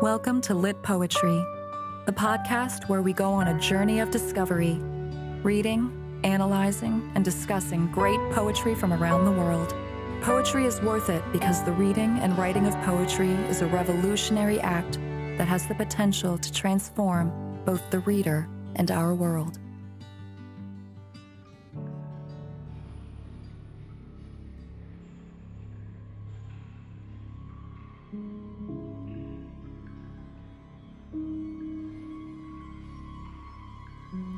Welcome to Lit Poetry, the podcast where we go on a journey of discovery, reading, analyzing, and discussing great poetry from around the world. Poetry is worth it because the reading and writing of poetry is a revolutionary act that has the potential to transform both the reader and our world.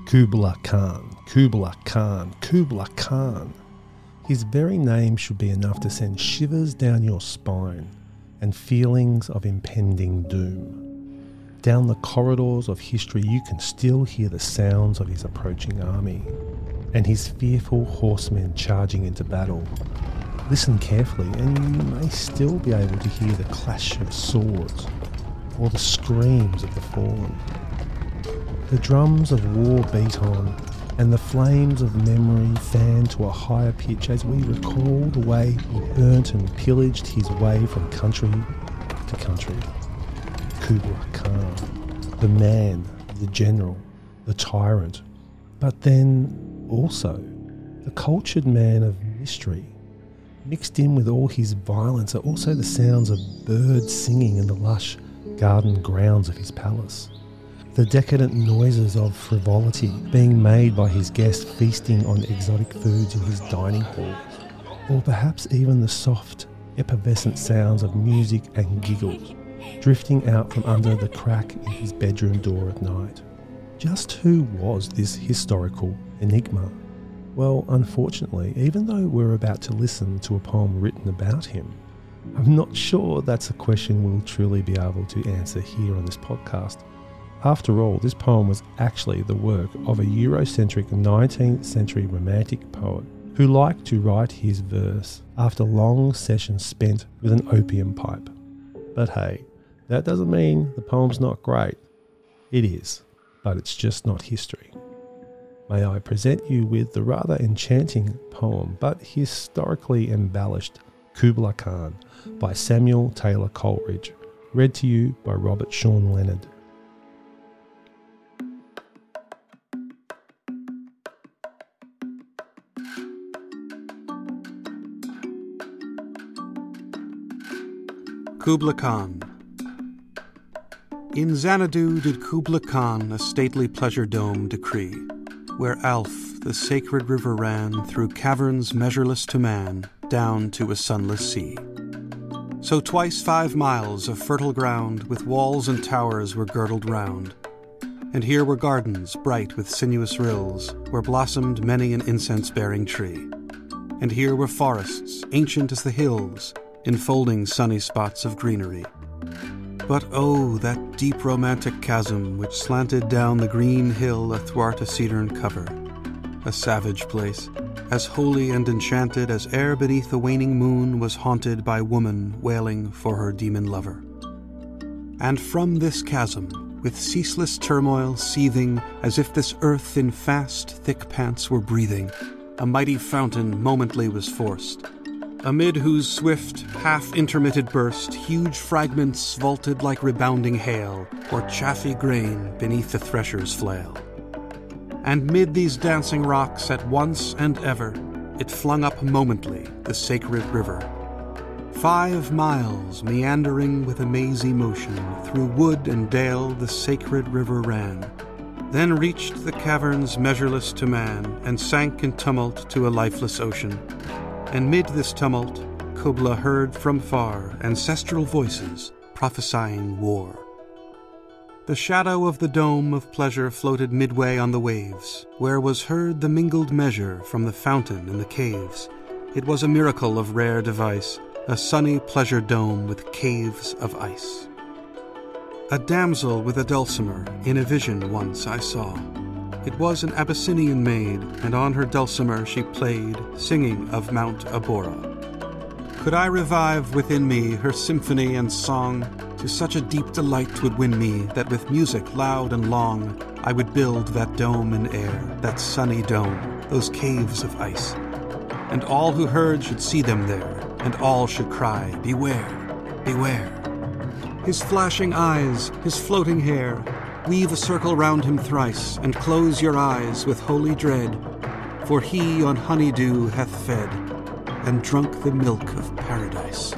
Kubla Khan, Kubla Khan, Kubla Khan. His very name should be enough to send shivers down your spine and feelings of impending doom. Down the corridors of history, you can still hear the sounds of his approaching army and his fearful horsemen charging into battle. Listen carefully, and you may still be able to hear the clash of swords or the screams of the fallen. The drums of war beat on, and the flames of memory fan to a higher pitch as we recall the way he burnt and pillaged his way from country to country. Kubla Khan, the man, the general, the tyrant, but then also the cultured man of mystery. Mixed in with all his violence are also the sounds of birds singing in the lush garden grounds of his palace the decadent noises of frivolity being made by his guests feasting on exotic foods in his dining hall, or perhaps even the soft, effervescent sounds of music and giggles drifting out from under the crack in his bedroom door at night. Just who was this historical enigma? Well, unfortunately, even though we're about to listen to a poem written about him, I'm not sure that's a question we'll truly be able to answer here on this podcast. After all, this poem was actually the work of a Eurocentric 19th century Romantic poet who liked to write his verse after long sessions spent with an opium pipe. But hey, that doesn't mean the poem's not great. It is, but it's just not history. May I present you with the rather enchanting poem, but historically embellished Kubla Khan by Samuel Taylor Coleridge, read to you by Robert Sean Leonard. Kubla Khan In Xanadu did Kubla Khan a stately pleasure dome decree, where Alph, the sacred river, ran through caverns measureless to man, down to a sunless sea. So twice five miles of fertile ground with walls and towers were girdled round. And here were gardens bright with sinuous rills, where blossomed many an incense bearing tree. And here were forests, ancient as the hills, enfolding sunny spots of greenery. But oh, that deep romantic chasm which slanted down the green hill athwart a cedarn cover. A savage place, as holy and enchanted as ere beneath the waning moon was haunted by woman wailing for her demon lover. And from this chasm, with ceaseless turmoil seething as if this earth in fast, thick pants were breathing, a mighty fountain momently was forced, amid whose swift, half intermitted burst huge fragments vaulted like rebounding hail, or chaffy grain beneath the thresher's flail. And mid these dancing rocks at once and ever, it flung up momently the sacred river. Five miles meandering with a mazy motion, through wood and dale the sacred river ran, then reached the caverns measureless to man, and sank in tumult to a lifeless ocean and mid this tumult, Kubla heard from far ancestral voices prophesying war. The shadow of the dome of pleasure floated midway on the waves, where was heard the mingled measure from the fountain in the caves. It was a miracle of rare device, a sunny pleasure dome with caves of ice. A damsel with a dulcimer in a vision once I saw it was an Abyssinian maid, and on her dulcimer she played, singing of Mount Abora. Could I revive within me her symphony and song, to such a deep delight twould win me that with music loud and long I would build that dome in air, that sunny dome, those caves of ice. And all who heard should see them there, and all should cry, Beware, beware. his flashing eyes, his floating hair. Weave a circle round him thrice, and close your eyes with holy dread. For he on honeydew hath fed, and drunk the milk of paradise.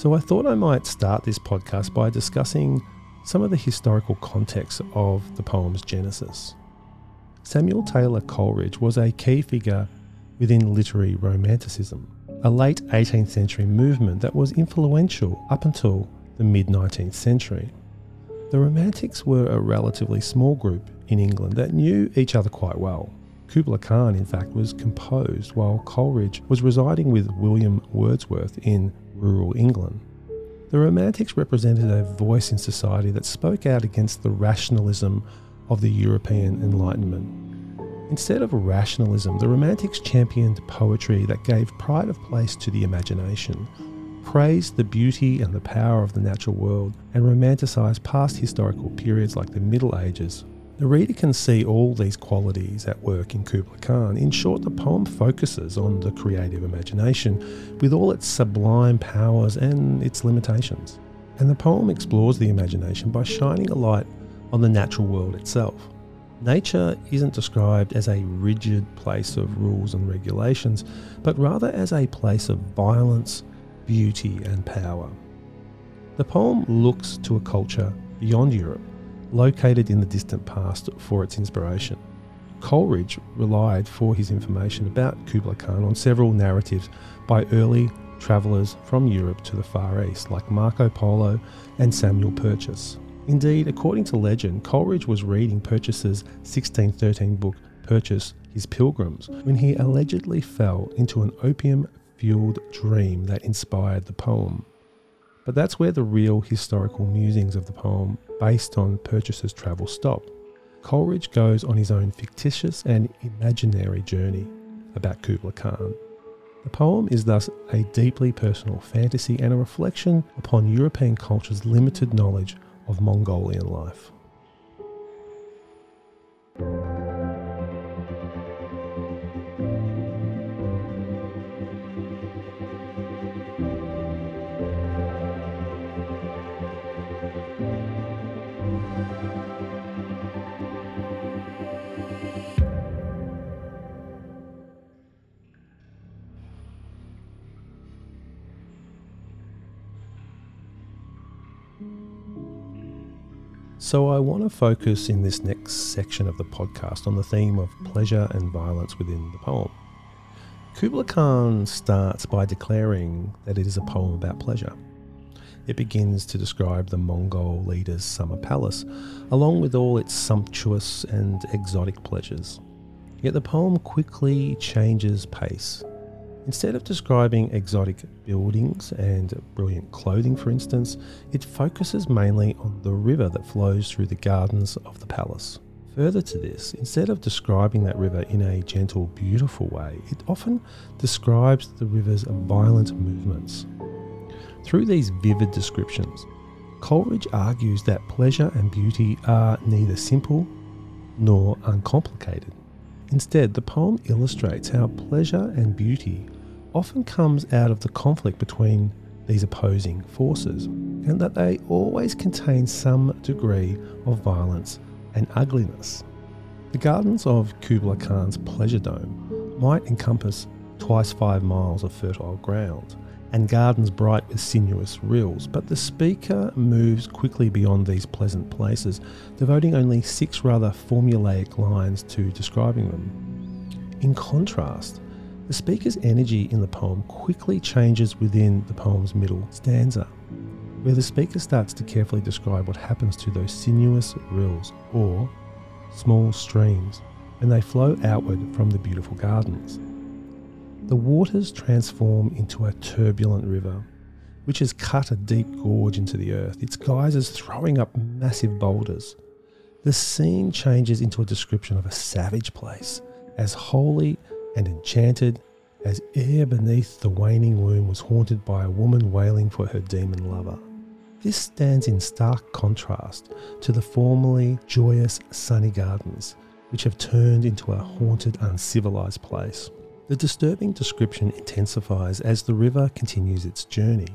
So I thought I might start this podcast by discussing some of the historical context of the poem's genesis. Samuel Taylor Coleridge was a key figure within literary romanticism, a late 18th century movement that was influential up until the mid 19th century. The Romantics were a relatively small group in England that knew each other quite well. Kubla Khan, in fact, was composed while Coleridge was residing with William Wordsworth in rural England. The Romantics represented a voice in society that spoke out against the rationalism of the European Enlightenment. Instead of rationalism, the Romantics championed poetry that gave pride of place to the imagination, praised the beauty and the power of the natural world, and romanticised past historical periods like the Middle Ages the reader can see all these qualities at work in Kubla Khan. In short, the poem focuses on the creative imagination with all its sublime powers and its limitations. And the poem explores the imagination by shining a light on the natural world itself. Nature isn't described as a rigid place of rules and regulations, but rather as a place of violence, beauty, and power. The poem looks to a culture beyond Europe located in the distant past for its inspiration. Coleridge relied for his information about Kubla Khan on several narratives by early travellers from Europe to the Far East, like Marco Polo and Samuel Purchas. Indeed, according to legend, Coleridge was reading Purchas's 1613 book, Purchas His Pilgrims, when he allegedly fell into an opium fueled dream that inspired the poem. But that's where the real historical musings of the poem, based on Purchas's travel, stop. Coleridge goes on his own fictitious and imaginary journey about Kubla Khan. The poem is thus a deeply personal fantasy and a reflection upon European culture's limited knowledge of Mongolian life. So, I want to focus in this next section of the podcast on the theme of pleasure and violence within the poem. Kubla Khan starts by declaring that it is a poem about pleasure. It begins to describe the Mongol leader's summer palace, along with all its sumptuous and exotic pleasures. Yet the poem quickly changes pace Instead of describing exotic buildings and brilliant clothing, for instance, it focuses mainly on the river that flows through the gardens of the palace. Further to this, instead of describing that river in a gentle, beautiful way, it often describes the river's violent movements. Through these vivid descriptions, Coleridge argues that pleasure and beauty are neither simple nor uncomplicated. Instead, the poem illustrates how pleasure and beauty often comes out of the conflict between these opposing forces, and that they always contain some degree of violence and ugliness. The gardens of Kubla Khan's pleasure dome might encompass twice five miles of fertile ground, and gardens bright with sinuous rills, but the speaker moves quickly beyond these pleasant places, devoting only six rather formulaic lines to describing them. In contrast, the speaker's energy in the poem quickly changes within the poem's middle stanza, where the speaker starts to carefully describe what happens to those sinuous rills or small streams when they flow outward from the beautiful gardens. The waters transform into a turbulent river, which has cut a deep gorge into the earth, its geysers throwing up massive boulders. The scene changes into a description of a savage place, as holy and enchanted as ere beneath the waning womb was haunted by a woman wailing for her demon lover. This stands in stark contrast to the formerly joyous sunny gardens, which have turned into a haunted, uncivilized place. The disturbing description intensifies as the river continues its journey.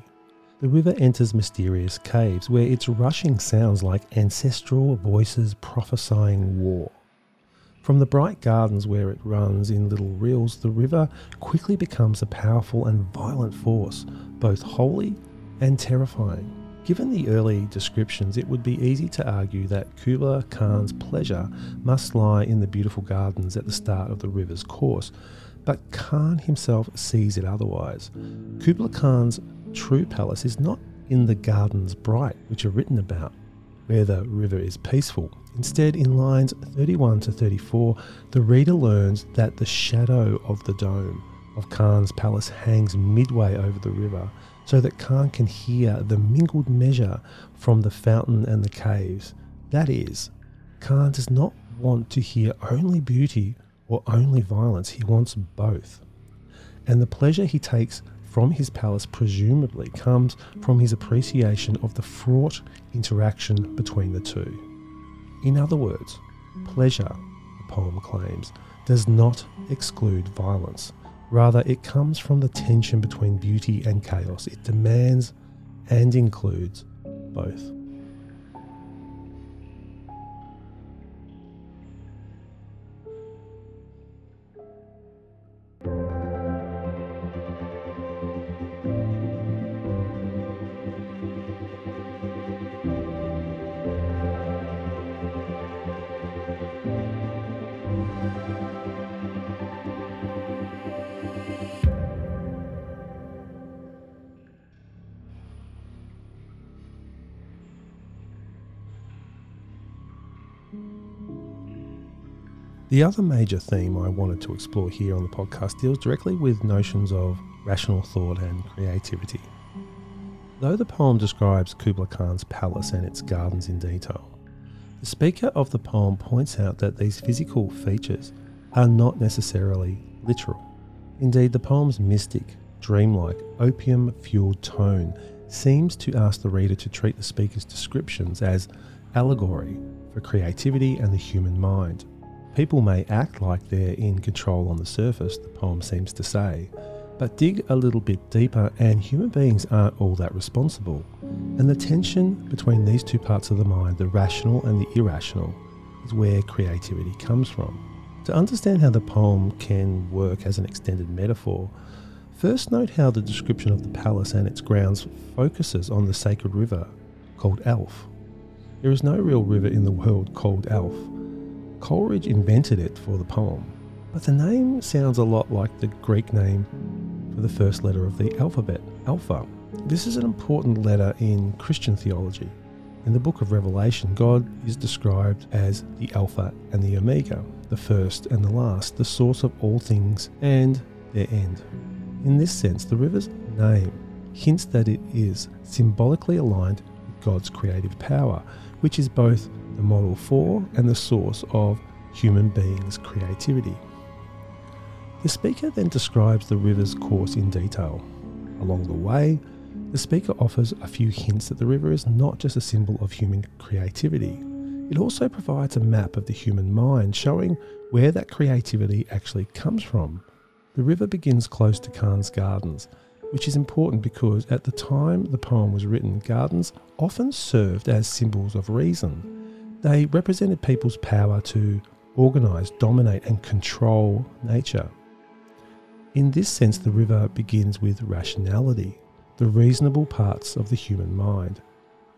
The river enters mysterious caves where its rushing sounds like ancestral voices prophesying war. From the bright gardens where it runs in little rills, the river quickly becomes a powerful and violent force, both holy and terrifying. Given the early descriptions, it would be easy to argue that Kubla Khan's pleasure must lie in the beautiful gardens at the start of the river's course, but Khan himself sees it otherwise. Kubla Khan's true palace is not in the gardens bright, which are written about, where the river is peaceful. Instead, in lines 31 to 34, the reader learns that the shadow of the dome of Khan's palace hangs midway over the river, so that Khan can hear the mingled measure from the fountain and the caves. That is, Khan does not want to hear only beauty or only violence, he wants both. And the pleasure he takes from his palace presumably comes from his appreciation of the fraught interaction between the two. In other words, pleasure, the poem claims, does not exclude violence. Rather, it comes from the tension between beauty and chaos. It demands and includes both. The other major theme I wanted to explore here on the podcast deals directly with notions of rational thought and creativity. Though the poem describes Kubla Khan's palace and its gardens in detail, the speaker of the poem points out that these physical features are not necessarily literal. Indeed, the poem's mystic, dreamlike, opium fueled tone seems to ask the reader to treat the speaker's descriptions as allegory for creativity and the human mind. People may act like they're in control on the surface, the poem seems to say, but dig a little bit deeper, and human beings aren't all that responsible. And the tension between these two parts of the mind, the rational and the irrational, is where creativity comes from. To understand how the poem can work as an extended metaphor, first note how the description of the palace and its grounds focuses on the sacred river called Alph. There is no real river in the world called Alph. Coleridge invented it for the poem, but the name sounds a lot like the Greek name for the first letter of the alphabet, Alpha. This is an important letter in Christian theology. In the book of Revelation, God is described as the Alpha and the Omega, the first and the last, the source of all things and their end. In this sense, the river's name hints that it is symbolically aligned with God's creative power, which is both the model for and the source of human beings' creativity. The speaker then describes the river's course in detail. Along the way, the speaker offers a few hints that the river is not just a symbol of human creativity, it also provides a map of the human mind showing where that creativity actually comes from. The river begins close to Khan's gardens, which is important because at the time the poem was written, gardens often served as symbols of reason. They represented people's power to organise, dominate, and control nature. In this sense, the river begins with rationality, the reasonable parts of the human mind.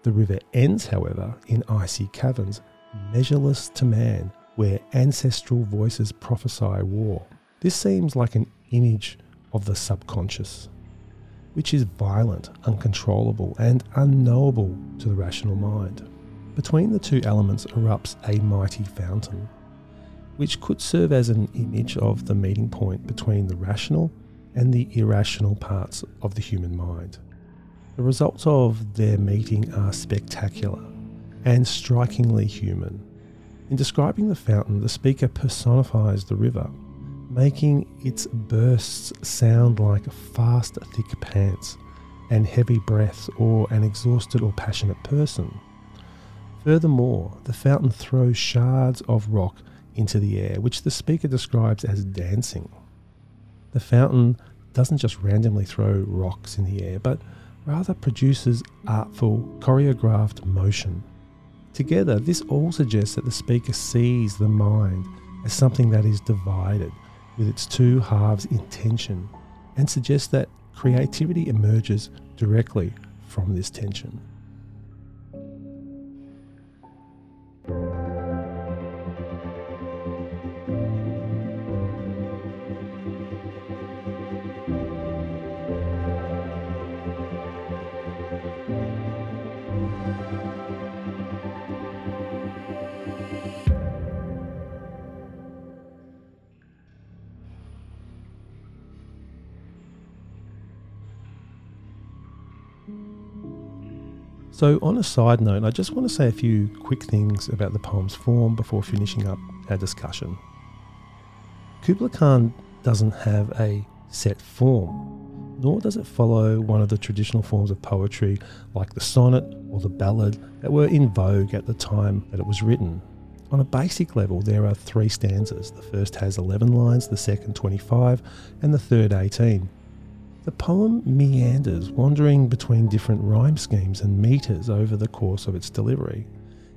The river ends, however, in icy caverns, measureless to man, where ancestral voices prophesy war. This seems like an image of the subconscious, which is violent, uncontrollable, and unknowable to the rational mind. Between the two elements erupts a mighty fountain, which could serve as an image of the meeting point between the rational and the irrational parts of the human mind. The results of their meeting are spectacular and strikingly human. In describing the fountain, the speaker personifies the river, making its bursts sound like fast, thick pants and heavy breaths or an exhausted or passionate person. Furthermore, the fountain throws shards of rock into the air, which the speaker describes as dancing. The fountain doesn't just randomly throw rocks in the air, but rather produces artful, choreographed motion. Together, this all suggests that the speaker sees the mind as something that is divided, with its two halves in tension, and suggests that creativity emerges directly from this tension. So, on a side note, I just want to say a few quick things about the poem's form before finishing up our discussion. Kubla Khan doesn't have a set form, nor does it follow one of the traditional forms of poetry like the sonnet or the ballad that were in vogue at the time that it was written. On a basic level, there are three stanzas. The first has 11 lines, the second 25, and the third 18. The poem meanders, wandering between different rhyme schemes and meters over the course of its delivery.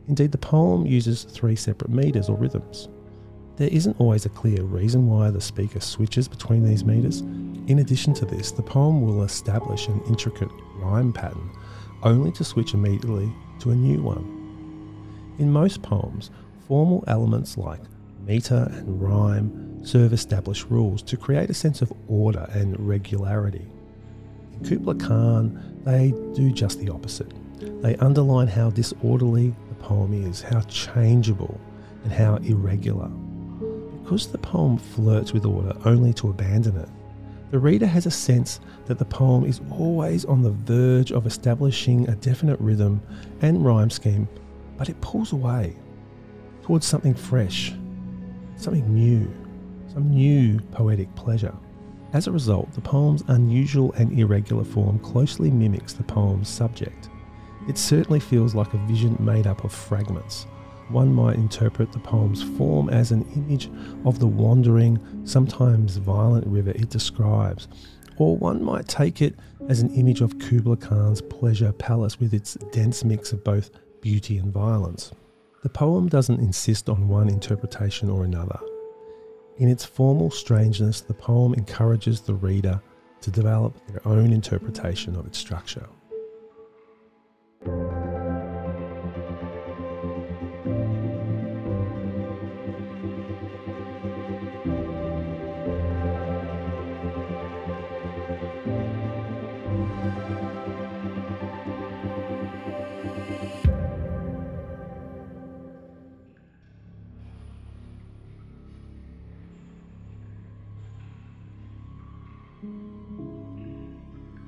Indeed, the poem uses three separate meters or rhythms. There isn't always a clear reason why the speaker switches between these meters. In addition to this, the poem will establish an intricate rhyme pattern, only to switch immediately to a new one. In most poems, formal elements like meter and rhyme serve established rules to create a sense of order and regularity. In Kubla Khan, they do just the opposite. They underline how disorderly the poem is, how changeable, and how irregular. Because the poem flirts with order only to abandon it, the reader has a sense that the poem is always on the verge of establishing a definite rhythm and rhyme scheme, but it pulls away towards something fresh, something new some new poetic pleasure. As a result, the poem's unusual and irregular form closely mimics the poem's subject. It certainly feels like a vision made up of fragments. One might interpret the poem's form as an image of the wandering, sometimes violent river it describes, or one might take it as an image of Kubla Khan's pleasure palace with its dense mix of both beauty and violence. The poem doesn't insist on one interpretation or another. In its formal strangeness, the poem encourages the reader to develop their own interpretation of its structure.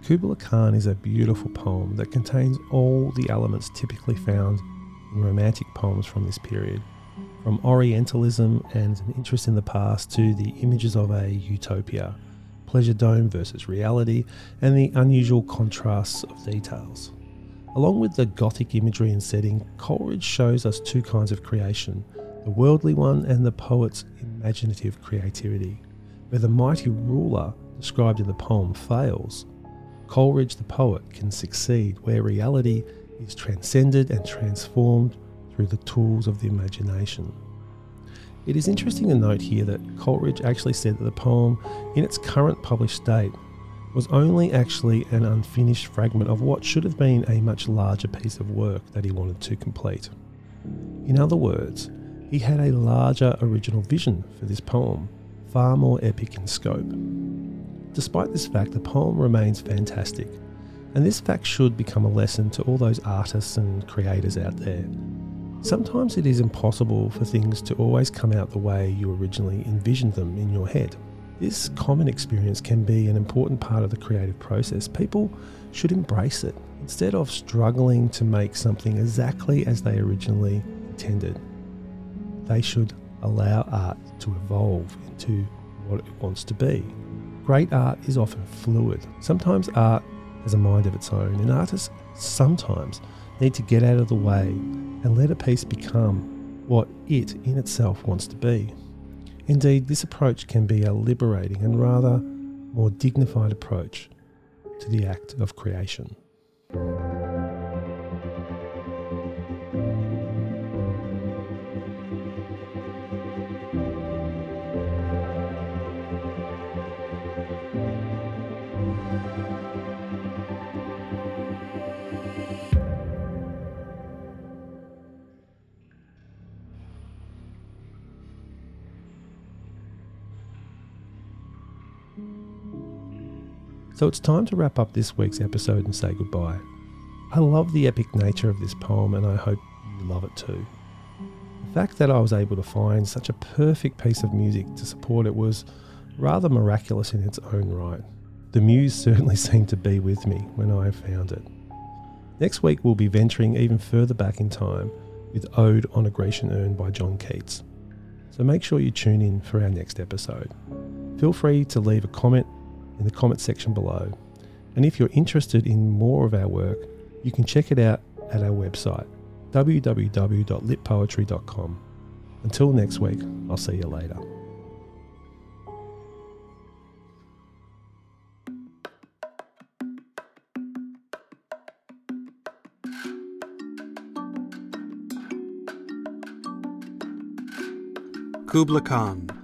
Kubla Khan is a beautiful poem that contains all the elements typically found in romantic poems from this period, from Orientalism and an interest in the past to the images of a utopia, pleasure dome versus reality, and the unusual contrasts of details. Along with the Gothic imagery and setting, Coleridge shows us two kinds of creation the worldly one and the poet's imaginative creativity. Where the mighty ruler described in the poem fails, Coleridge the poet can succeed where reality is transcended and transformed through the tools of the imagination. It is interesting to note here that Coleridge actually said that the poem, in its current published state, was only actually an unfinished fragment of what should have been a much larger piece of work that he wanted to complete. In other words, he had a larger original vision for this poem, far more epic in scope. Despite this fact, the poem remains fantastic, and this fact should become a lesson to all those artists and creators out there. Sometimes it is impossible for things to always come out the way you originally envisioned them in your head. This common experience can be an important part of the creative process. People should embrace it instead of struggling to make something exactly as they originally intended. They should allow art to evolve into what it wants to be. Great art is often fluid. Sometimes art has a mind of its own, and artists sometimes need to get out of the way and let a piece become what it in itself wants to be. Indeed, this approach can be a liberating and rather more dignified approach to the act of creation. So it's time to wrap up this week's episode and say goodbye. I love the epic nature of this poem and I hope you love it too. The fact that I was able to find such a perfect piece of music to support it was rather miraculous in its own right. The muse certainly seemed to be with me when I found it. Next week, we'll be venturing even further back in time with Ode on a Grecian Urn by John Keats. So make sure you tune in for our next episode. Feel free to leave a comment in the comments section below. And if you're interested in more of our work, you can check it out at our website, www.litpoetry.com. Until next week, I'll see you later. Kubla Khan.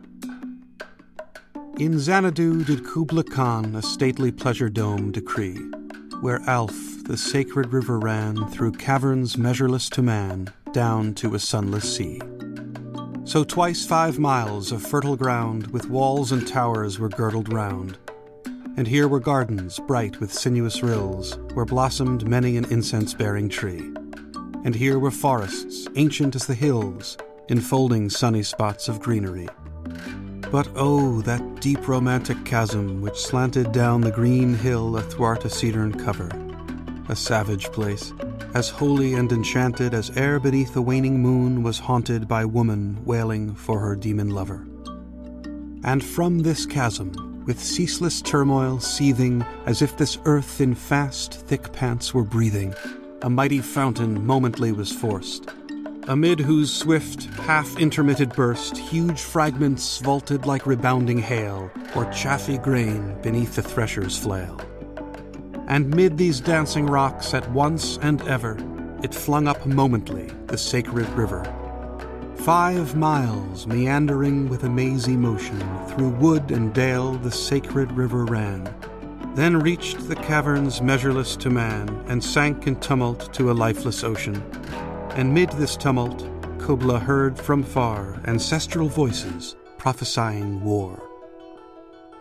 In Xanadu did Kubla Khan a stately pleasure dome decree, where Alph, the sacred river, ran through caverns measureless to man, down to a sunless sea. So twice five miles of fertile ground, with walls and towers, were girdled round. And here were gardens bright with sinuous rills, where blossomed many an incense bearing tree. And here were forests, ancient as the hills, enfolding sunny spots of greenery. But oh, that deep romantic chasm which slanted down the green hill athwart a cedarn cover. A savage place, as holy and enchanted as ere beneath the waning moon was haunted by woman wailing for her demon lover. And from this chasm, with ceaseless turmoil seething, as if this earth in fast, thick pants were breathing, a mighty fountain momently was forced, amid whose swift, half intermitted burst, huge fragments vaulted like rebounding hail, or chaffy grain beneath the thresher's flail. And mid these dancing rocks, at once and ever, it flung up momently the sacred river. Five miles, meandering with a mazy motion, through wood and dale the sacred river ran, then reached the caverns measureless to man, and sank in tumult to a lifeless ocean and mid this tumult, Kubla heard from far ancestral voices prophesying war.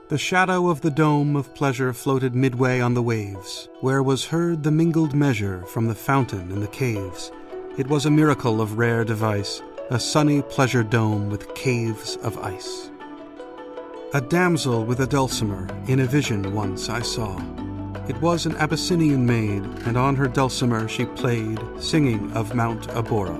The shadow of the dome of pleasure floated midway on the waves, where was heard the mingled measure from the fountain in the caves. It was a miracle of rare device, a sunny pleasure dome with caves of ice. A damsel with a dulcimer in a vision once I saw. It was an Abyssinian maid, and on her dulcimer she played, singing of Mount Abora.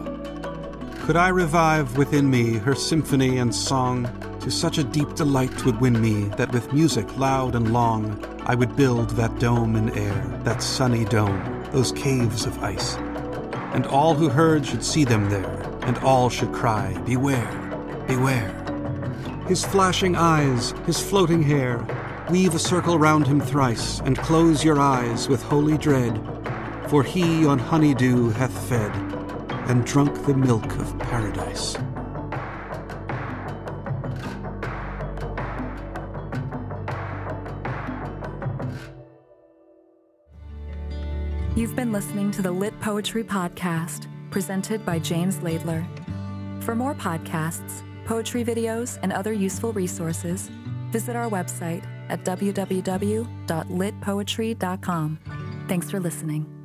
Could I revive within me her symphony and song, to such a deep delight would win me that with music loud and long I would build that dome in air, that sunny dome, those caves of ice. And all who heard should see them there, and all should cry, Beware, beware. His flashing eyes, his floating hair, Weave a circle round him thrice, and close your eyes with holy dread, for he on honeydew hath fed, and drunk the milk of paradise. You've been listening to the Lit Poetry Podcast, presented by James Laidler. For more podcasts, poetry videos, and other useful resources, visit our website at www.litpoetry.com. Thanks for listening.